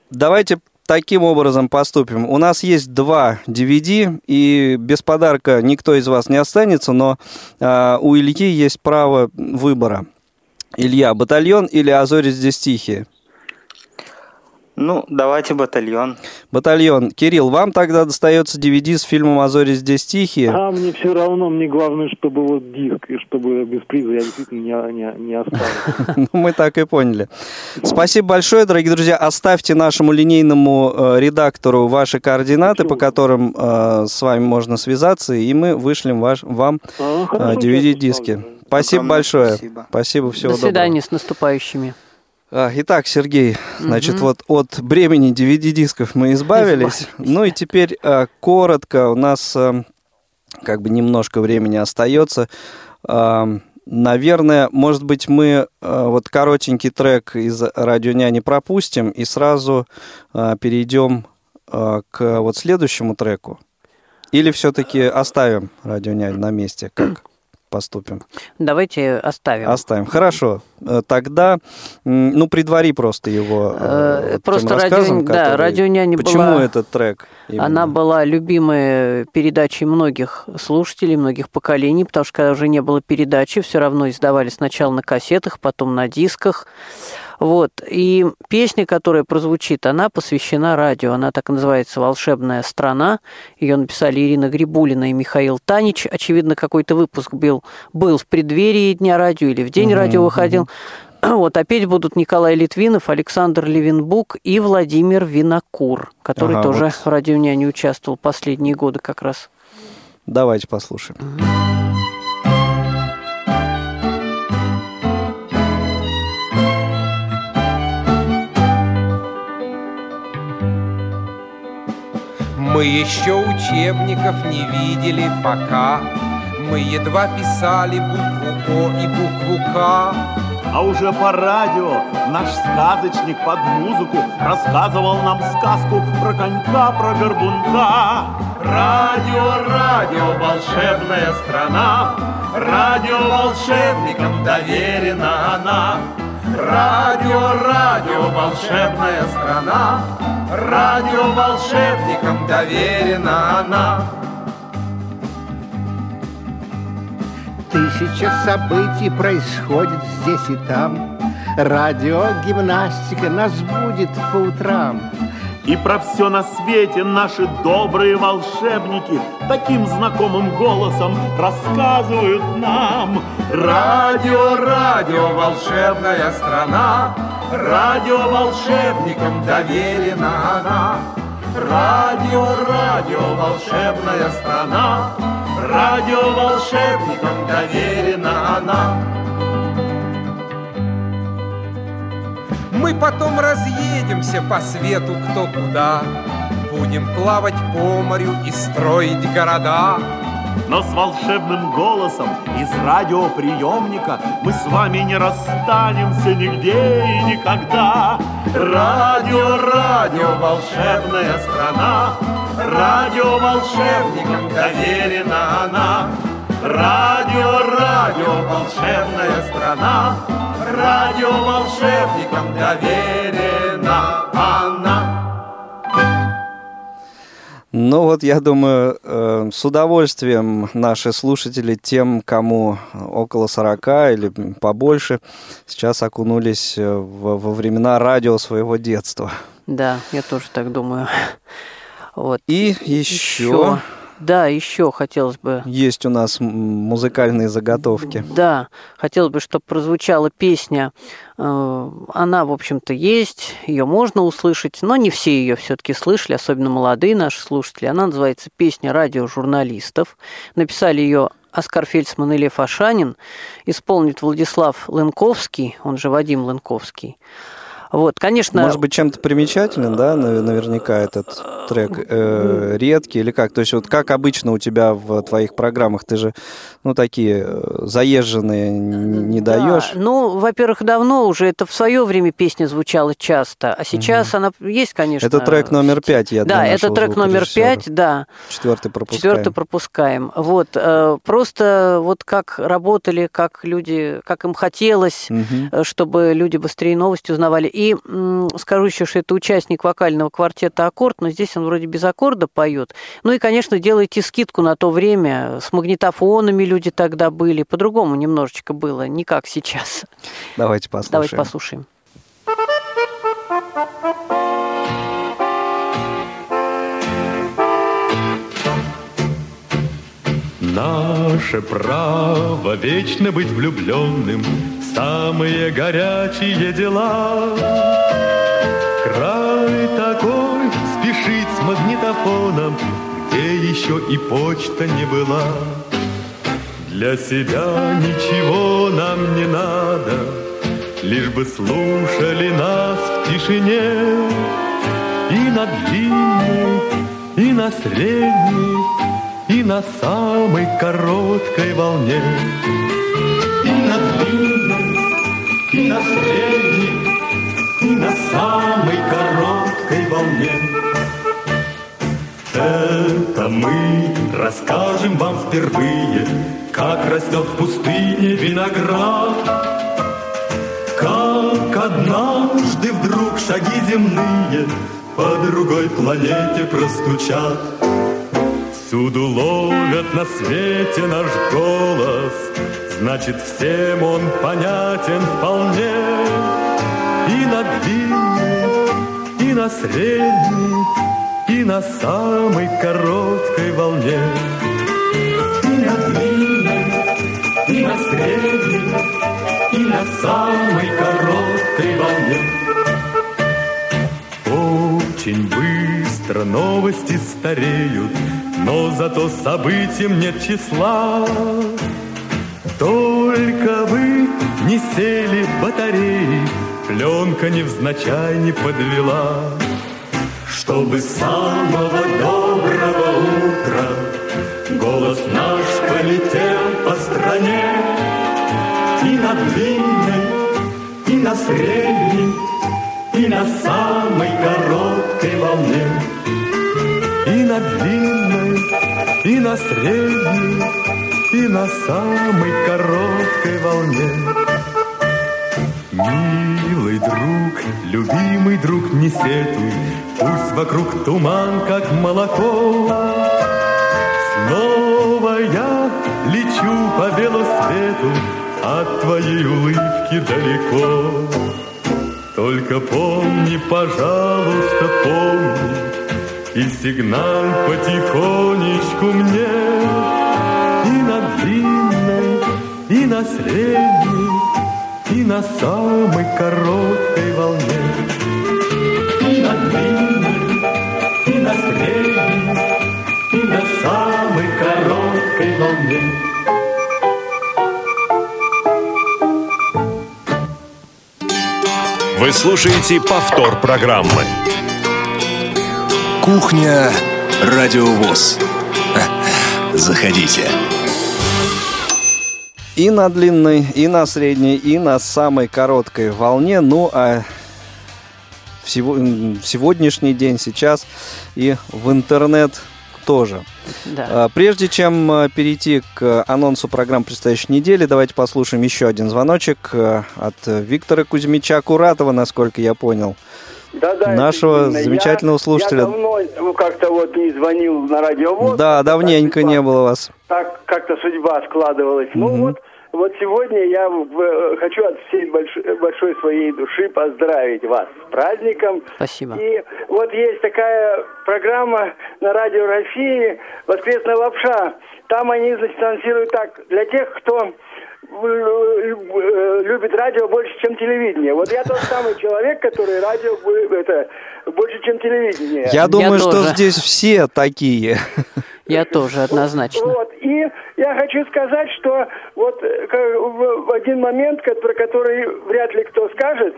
давайте таким образом поступим. У нас есть два DVD, и без подарка никто из вас не останется, но э, у Ильи есть право выбора. Илья, батальон или Азори здесь тихие? Ну, давайте батальон. Батальон. Кирилл, вам тогда достается DVD с фильмом «Азори здесь тихие». А, мне все равно, мне главное, чтобы вот диск, и чтобы без приза я действительно не, не, не оставил. Ну, мы так и поняли. Спасибо большое, дорогие друзья. Оставьте нашему линейному э, редактору ваши координаты, по которым э, с вами можно связаться, и мы вышлем ваш, вам DVD-диски. А, спасибо большое. Спасибо, всего доброго. До свидания с наступающими. А, итак, Сергей, значит, угу. вот от бремени DVD-дисков мы избавились. избавились. Ну и теперь а, коротко, у нас а, как бы немножко времени остается. Наверное, может быть, мы вот коротенький трек из «Радио Няни» пропустим и сразу перейдем к вот следующему треку. Или все-таки оставим «Радио Нянь» на месте, как? Поступим? Давайте оставим. Оставим. Хорошо. Э, тогда, ну, предвари просто его э, э Просто радио, да, радио няня Почему была, этот трек? Именно? Она была любимой передачей многих слушателей, многих поколений, потому что когда уже не было передачи, все равно издавали сначала на кассетах, потом на дисках. Вот. И песня, которая прозвучит, она посвящена радио. Она так и называется «Волшебная страна». Ее написали Ирина Грибулина и Михаил Танич. Очевидно, какой-то выпуск был, был в преддверии Дня радио или в день радио выходил. Вот, опять будут Николай Литвинов, Александр Левинбук и Владимир Винокур, который ага, тоже вот. в радио не участвовал последние годы как раз. Давайте послушаем. Мы еще учебников не видели пока. Мы едва писали букву О и букву К. А уже по радио наш сказочник под музыку рассказывал нам сказку про конька, про горбунка. Радио, радио, волшебная страна, радио волшебникам доверена она. Радио, радио, волшебная страна, радио волшебникам доверена она. Тысяча событий происходит здесь и там. Радиогимнастика нас будет по утрам. И про все на свете наши добрые волшебники Таким знакомым голосом рассказывают нам. Радио, радио, волшебная страна. Радио волшебникам доверена она. Радио, радио, волшебная страна. Радио волшебникам доверена она Мы потом разъедемся по свету кто куда, Будем плавать по морю и строить города. Но с волшебным голосом из радиоприемника Мы с вами не расстанемся нигде и никогда. Радио, радио, волшебная страна, Радио волшебникам доверена она. Радио, радио, волшебная страна, Радио волшебникам доверена она. Ну вот, я думаю, э, с удовольствием наши слушатели, тем, кому около 40 или побольше, сейчас окунулись э, во, во времена радио своего детства. Да, я тоже так думаю. Вот. И еще, еще Да, еще хотелось бы. Есть у нас музыкальные заготовки. Да, хотелось бы, чтобы прозвучала песня. Э, она, в общем-то, есть, ее можно услышать, но не все ее все-таки слышали, особенно молодые наши слушатели. Она называется «Песня радиожурналистов». Написали ее Оскар Фельдсман и Лев Ашанин. Исполнит Владислав Лынковский, он же Вадим Лынковский. Вот, конечно... Может быть, чем-то примечателен, да, наверняка этот трек э, редкий или как? То есть вот как обычно у тебя в твоих программах, ты же, ну, такие э, заезженные не да. даешь? Ну, во-первых, давно уже, это в свое время песня звучала часто, а сейчас угу. она есть, конечно... Это трек номер пять, я Да, это трек номер пять, да. Четвертый пропускаем. Четвертый пропускаем. Вот, э, просто вот как работали, как люди, как им хотелось, угу. чтобы люди быстрее новости узнавали. И скажу еще, что это участник вокального квартета «Аккорд», но здесь он вроде без аккорда поет. Ну и, конечно, делайте скидку на то время. С магнитофонами люди тогда были. По-другому немножечко было, не как сейчас. Давайте послушаем. Давайте послушаем. Наше право вечно быть влюбленным самые горячие дела. Край такой спешить с магнитофоном, где еще и почта не была. Для себя ничего нам не надо, лишь бы слушали нас в тишине. И на длинной, и на средней, и на самой короткой волне. И на длинной, и на средней, и на самой короткой волне. Это мы расскажем вам впервые, как растет в пустыне виноград. Как однажды вдруг шаги земные по другой планете простучат. Всюду ловят на свете наш голос, Значит, всем он понятен вполне. И на длинной, и на средней, и на самой короткой волне. И на длинной, и на средней, и на самой короткой волне. Очень быстро новости стареют, но зато событиям нет числа. Только вы не сели батареи, Пленка невзначай не подвела. Чтобы самого доброго утра Голос наш полетел по стране И на длинной, и на средней, И на самой короткой волне. И на длинной, и на средней, на самой короткой волне. Милый друг, любимый друг, не сетуй, Пусть вокруг туман, как молоко. Снова я лечу по белу свету, От твоей улыбки далеко. Только помни, пожалуйста, помни, И сигналь потихонечку мне, на средней, и на самой короткой волне. И на длинной, и на средней, и на самой короткой волне. Вы слушаете повтор программы. Кухня Радиовоз. Заходите. И на длинной, и на средней, и на самой короткой волне. Ну, а в, в сегодняшний день, сейчас и в интернет тоже. Да. А, прежде чем а, перейти к анонсу программ предстоящей недели, давайте послушаем еще один звоночек а, от Виктора Кузьмича Куратова, насколько я понял. Да, да, нашего замечательного я, слушателя. Я давно как-то вот не звонил на радио. Да, давненько не было вас. Так как-то судьба складывалась. Угу. Ну вот вот сегодня я э, хочу от всей большой, большой своей души поздравить вас с праздником. Спасибо. И вот есть такая программа на радио России «Воскресная лапша». Там они, значит, анонсируют так, для тех, кто любит радио больше, чем телевидение. Вот я тот самый человек, который радио это больше, чем телевидение. Я думаю, я что тоже. здесь все такие. Я тоже, однозначно. Вот, и я хочу сказать, что вот в один момент, про который вряд ли кто скажет,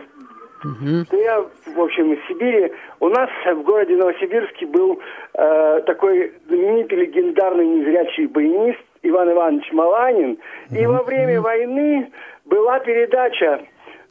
Угу. Я, в общем, из Сибири. У нас в городе Новосибирске был э, такой знаменитый легендарный незрячий баянист Иван Иванович Маланин. Угу. И во время войны была передача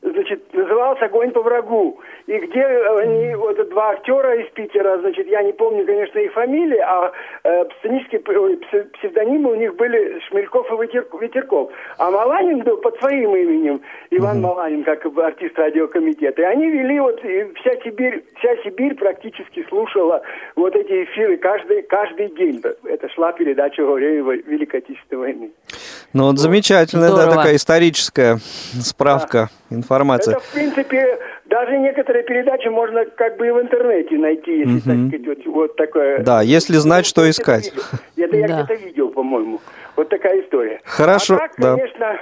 значит, назывался «Огонь по врагу». И где они, вот два актера из Питера, значит, я не помню, конечно, их фамилии, а э, сценические псевдонимы у них были Шмельков и Ветерков. А Маланин был под своим именем, Иван mm-hmm. Маланин, как артист радиокомитета. И они вели вот, и вся Сибирь, вся Сибирь практически слушала вот эти эфиры каждый, каждый день. Это шла передача во время Великой Отечественной войны. Ну вот, вот замечательная, да, такая историческая справка. Да информация. Это, в принципе, даже некоторые передачи можно как бы и в интернете найти, если, угу. так сказать, вот, вот такое. Да, если знать, что искать. Это я да. где-то видел, по-моему. Вот такая история. Хорошо, а так, да. конечно,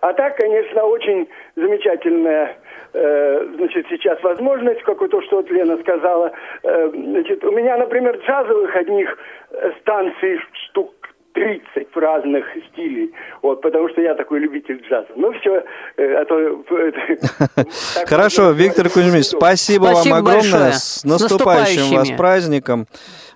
а так, конечно, очень замечательная э, значит, сейчас возможность, как то, что вот Лена сказала. Э, значит, у меня, например, джазовых одних э, станций штук 30 разных стилей, вот, потому что я такой любитель джаза. Ну все, э, а. Э, Хорошо, Виктор Кузьмич, спасибо вам огромное. С наступающим вас праздником.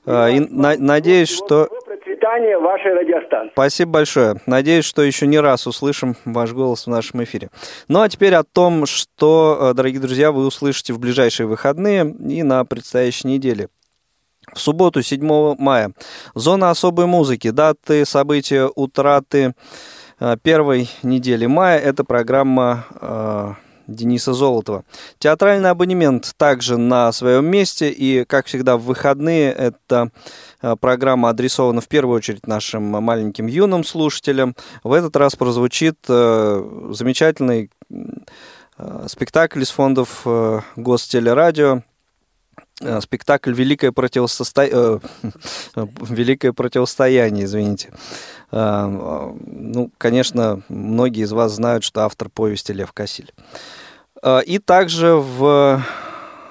Э, надеюсь, что... Процветание вашей радиостанции. Спасибо большое. Надеюсь, что еще не раз услышим ваш голос в нашем эфире. Ну а теперь о том, что, дорогие друзья, вы услышите в ближайшие выходные и на предстоящей неделе. В субботу, 7 мая. Зона особой музыки. Даты, события, утраты э, первой недели мая. Это программа э, Дениса Золотова. Театральный абонемент также на своем месте. И, как всегда, в выходные эта э, программа адресована в первую очередь нашим маленьким юным слушателям. В этот раз прозвучит замечательный спектакль из фондов Гостелерадио Э, спектакль «Великое, противосто... Э, Великое противостояние», извините. Э, ну, конечно, многие из вас знают, что автор повести Лев Кассиль. И также в,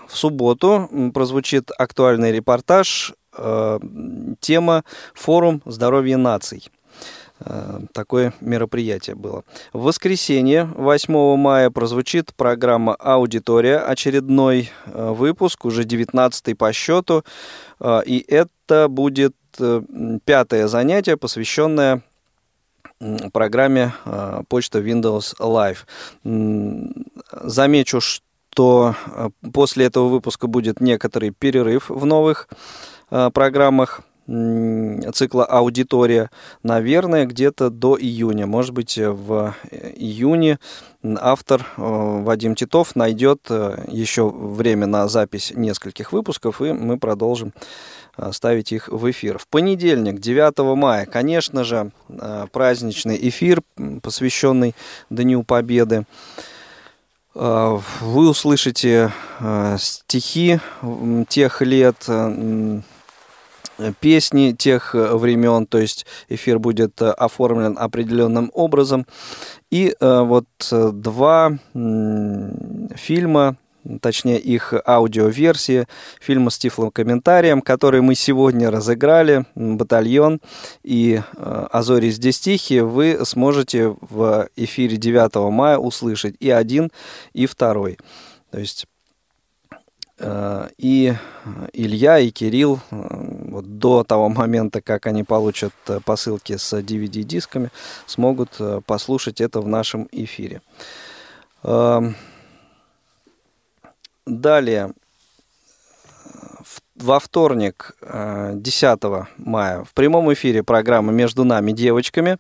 в субботу прозвучит актуальный репортаж тема «Форум здоровья наций». Э, такое мероприятие было. В воскресенье, 8 мая, прозвучит программа «Аудитория», очередной э, выпуск, уже 19 по счету, э, и это будет пятое занятие, посвященное программе почта Windows Live. Замечу, что после этого выпуска будет некоторый перерыв в новых программах цикла «Аудитория», наверное, где-то до июня. Может быть, в июне автор э, Вадим Титов найдет э, еще время на запись нескольких выпусков, и мы продолжим э, ставить их в эфир. В понедельник, 9 мая, конечно же, праздничный эфир, посвященный Дню Победы. Вы услышите стихи тех лет, песни тех э, времен, то есть эфир будет э, оформлен определенным образом. И э, вот два фильма, точнее их аудиоверсии фильма с тифлом-комментарием, который мы сегодня разыграли, «Батальон» и «Азори здесь тихие», вы сможете в эфире 9 мая услышать и один, и второй. То есть и Илья, и Кирилл э, вот до того момента, как они получат э, посылки с DVD-дисками, смогут послушать это в нашем эфире. Эм, далее, во вторник, 10 э, мая, в прямом эфире программы «Между нами девочками».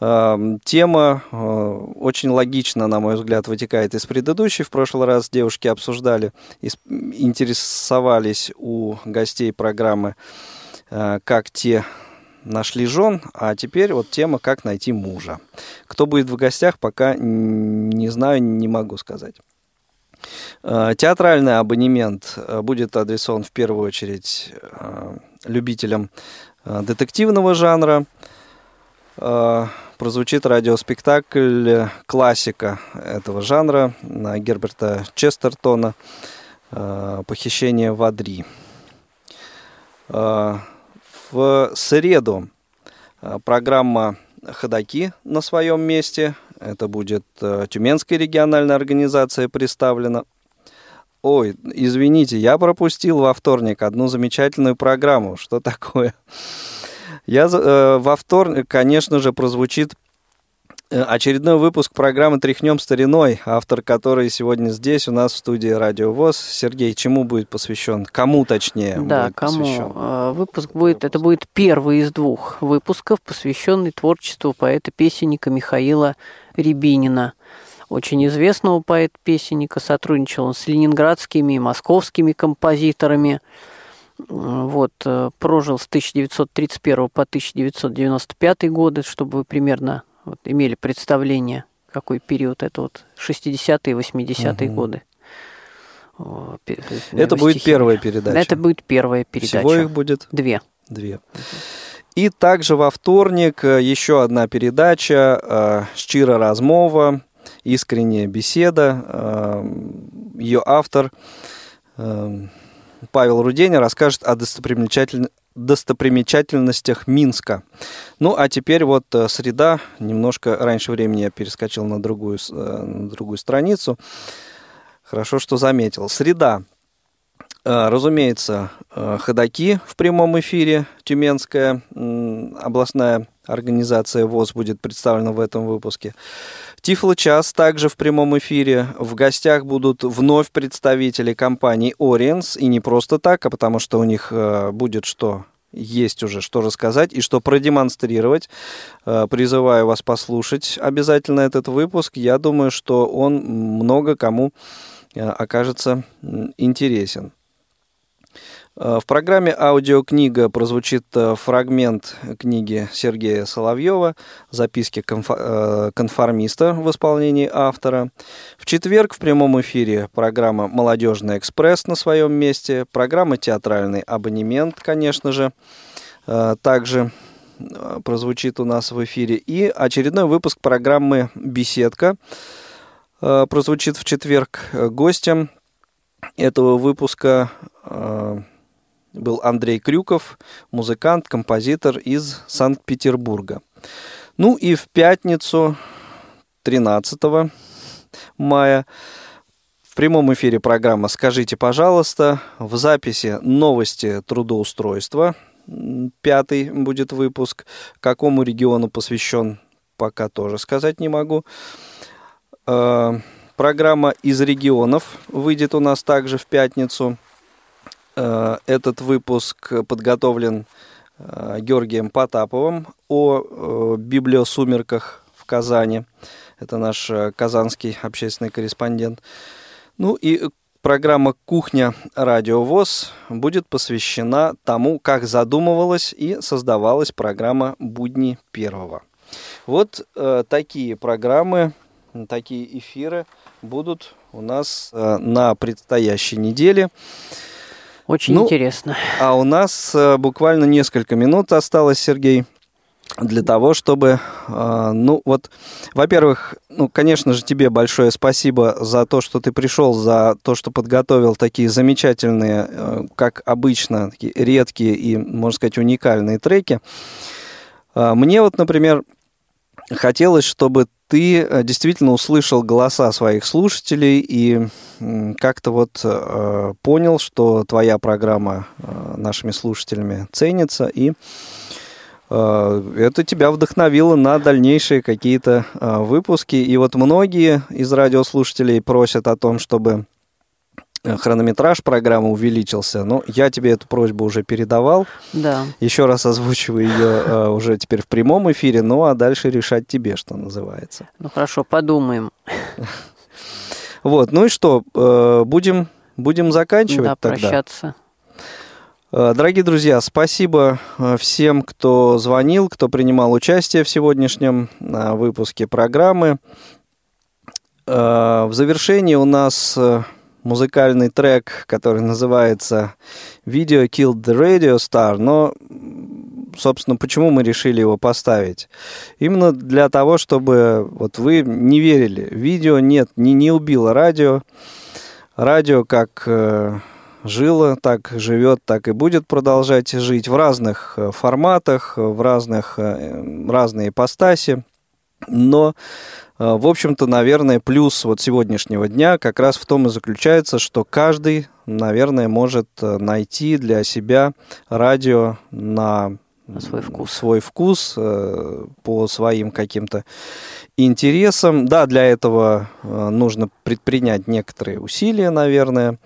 Эм, тема э, очень логично, на мой взгляд, вытекает из предыдущей. В прошлый раз девушки обсуждали, интересовались у гостей программы, э, как те нашли жен, а теперь вот тема «Как найти мужа». Кто будет в гостях, пока не знаю, не могу сказать. Э, театральный абонемент будет адресован в первую очередь любителям детективного жанра. Прозвучит радиоспектакль классика этого жанра Герберта Честертона «Похищение в Адри». В среду программа «Ходоки» на своем месте. Это будет Тюменская региональная организация представлена. Ой, извините, я пропустил во вторник одну замечательную программу. Что такое? Я э, во вторник, конечно же, прозвучит Э, очередной выпуск программы «Тряхнем стариной», автор которой сегодня здесь у нас в студии Радио ВОЗ. Сергей, чему будет посвящен? Кому точнее? Да, будет кому? Посвящен? Э, выпуск будет, это будет первый из двух выпусков, посвященный творчеству поэта-песенника Михаила Рябинина. Очень известного поэта-песенника, сотрудничал он с ленинградскими и московскими композиторами. Вот, э, прожил с 1931 по 1995 годы, чтобы вы примерно вот, имели представление, какой период это вот 60-е, 80-е угу. годы. Это будет первая передача. Это будет первая передача. Всего их будет? Две. Две. И также во вторник э, еще одна передача э, «Щира размова», «Искренняя беседа». Э, Ее автор Павел Руденя расскажет о достопримечательностях Минска. Ну, а теперь вот среда, немножко раньше времени я перескочил на другую, на другую страницу. Хорошо, что заметил. Среда. Э, разумеется, ходаки в прямом эфире, Тюменская областная организация ВОЗ будет представлена в этом выпуске. Тифло час также в прямом эфире. В гостях будут вновь представители компании Oriens. И не просто так, а потому что у них э, будет что есть уже что рассказать и что продемонстрировать. Э, призываю вас послушать обязательно этот выпуск. Я думаю, что он много кому э, окажется интересен. Э, в программе аудиокнига прозвучит э, фрагмент книги Сергея Соловьева «Записки э, конформиста» в исполнении автора. В четверг в прямом эфире программа «Молодежный экспресс» на своем месте, программа «Театральный абонемент», конечно же, также прозвучит у нас в эфире. И очередной выпуск программы «Беседка» прозвучит в четверг. Гостем этого выпуска был Андрей Крюков, музыкант, композитор из Санкт-Петербурга. Ну и в пятницу 13 мая в прямом эфире программа «Скажите, пожалуйста». В записи новости трудоустройства. Пятый будет выпуск. Какому региону посвящен, пока тоже сказать не могу. Э, программа «Из регионов» выйдет у нас также в пятницу – этот выпуск подготовлен э, Георгием Потаповым о э, библиосумерках в Казани. Это наш казанский общественный корреспондент. Ну и программа «Кухня. Радио ВОЗ» будет посвящена тому, как задумывалась и создавалась программа «Будни первого». Вот э, такие программы, такие эфиры будут у нас э, на предстоящей неделе. Очень ну, интересно. А у нас э, буквально несколько минут осталось, Сергей, для того, чтобы, э, ну вот, во-первых, ну, конечно же, тебе большое спасибо за то, что ты пришел, за то, что подготовил такие замечательные, э, как обычно, такие редкие и, можно сказать, уникальные треки. Мне вот, например, хотелось, чтобы ты э, действительно услышал голоса своих слушателей и как-то вот э, понял, что твоя программа э, нашими слушателями ценится, и это тебя вдохновило на дальнейшие какие-то выпуски. И вот многие из радиослушателей просят о том, чтобы Э, хронометраж программы увеличился. Но я тебе эту просьбу уже передавал. Да. Еще раз озвучиваю ее э, уже теперь в прямом эфире, ну а дальше решать тебе, что называется. Ну хорошо, подумаем. Вот, ну и что, э, будем, будем заканчивать да, тогда? прощаться. Дорогие друзья, спасибо всем, кто звонил, кто принимал участие в сегодняшнем выпуске программы. э, в завершении у нас э, музыкальный трек, который называется «Video Killed the Radio Star», но, собственно, почему мы решили его поставить? Именно для того, чтобы вот вы не верили, видео нет, не, не убило радио, радио как э, жило, так живет, так и будет продолжать жить в разных э, форматах, в разных, э, разные ипостаси. Но, в общем-то, наверное, плюс вот сегодняшнего дня как раз в том и заключается, что каждый, наверное, может найти для себя радио на свой вкус. свой вкус по своим каким-то интересам. Да, для этого нужно предпринять некоторые усилия, наверное,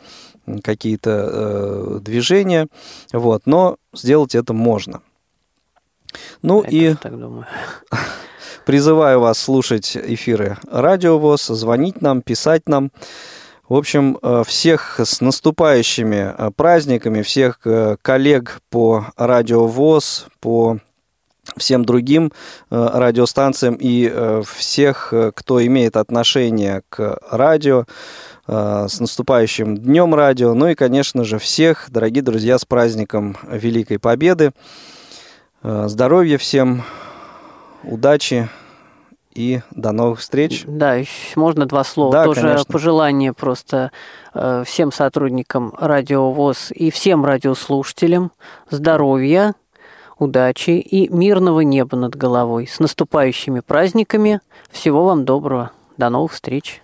какие-то э, движения, вот, но сделать это можно. Ну Я и так думаю. призываю вас слушать эфиры Радио ВОЗ, звонить нам, писать нам. В общем, э, всех с наступающими э, праздниками, всех э, коллег по Радио ВОЗ, по всем другим радиостанциям и всех, кто имеет отношение к радио, с наступающим Днем Радио. Ну и, конечно же, всех, дорогие друзья, с праздником Великой Победы. Здоровья всем, удачи и до новых встреч. Да, еще можно два слова. Да, Тоже конечно. пожелание просто э, всем сотрудникам Радио ВОЗ и всем радиослушателям здоровья, удачи и мирного неба над головой. С наступающими праздниками. Всего вам доброго. До новых встреч.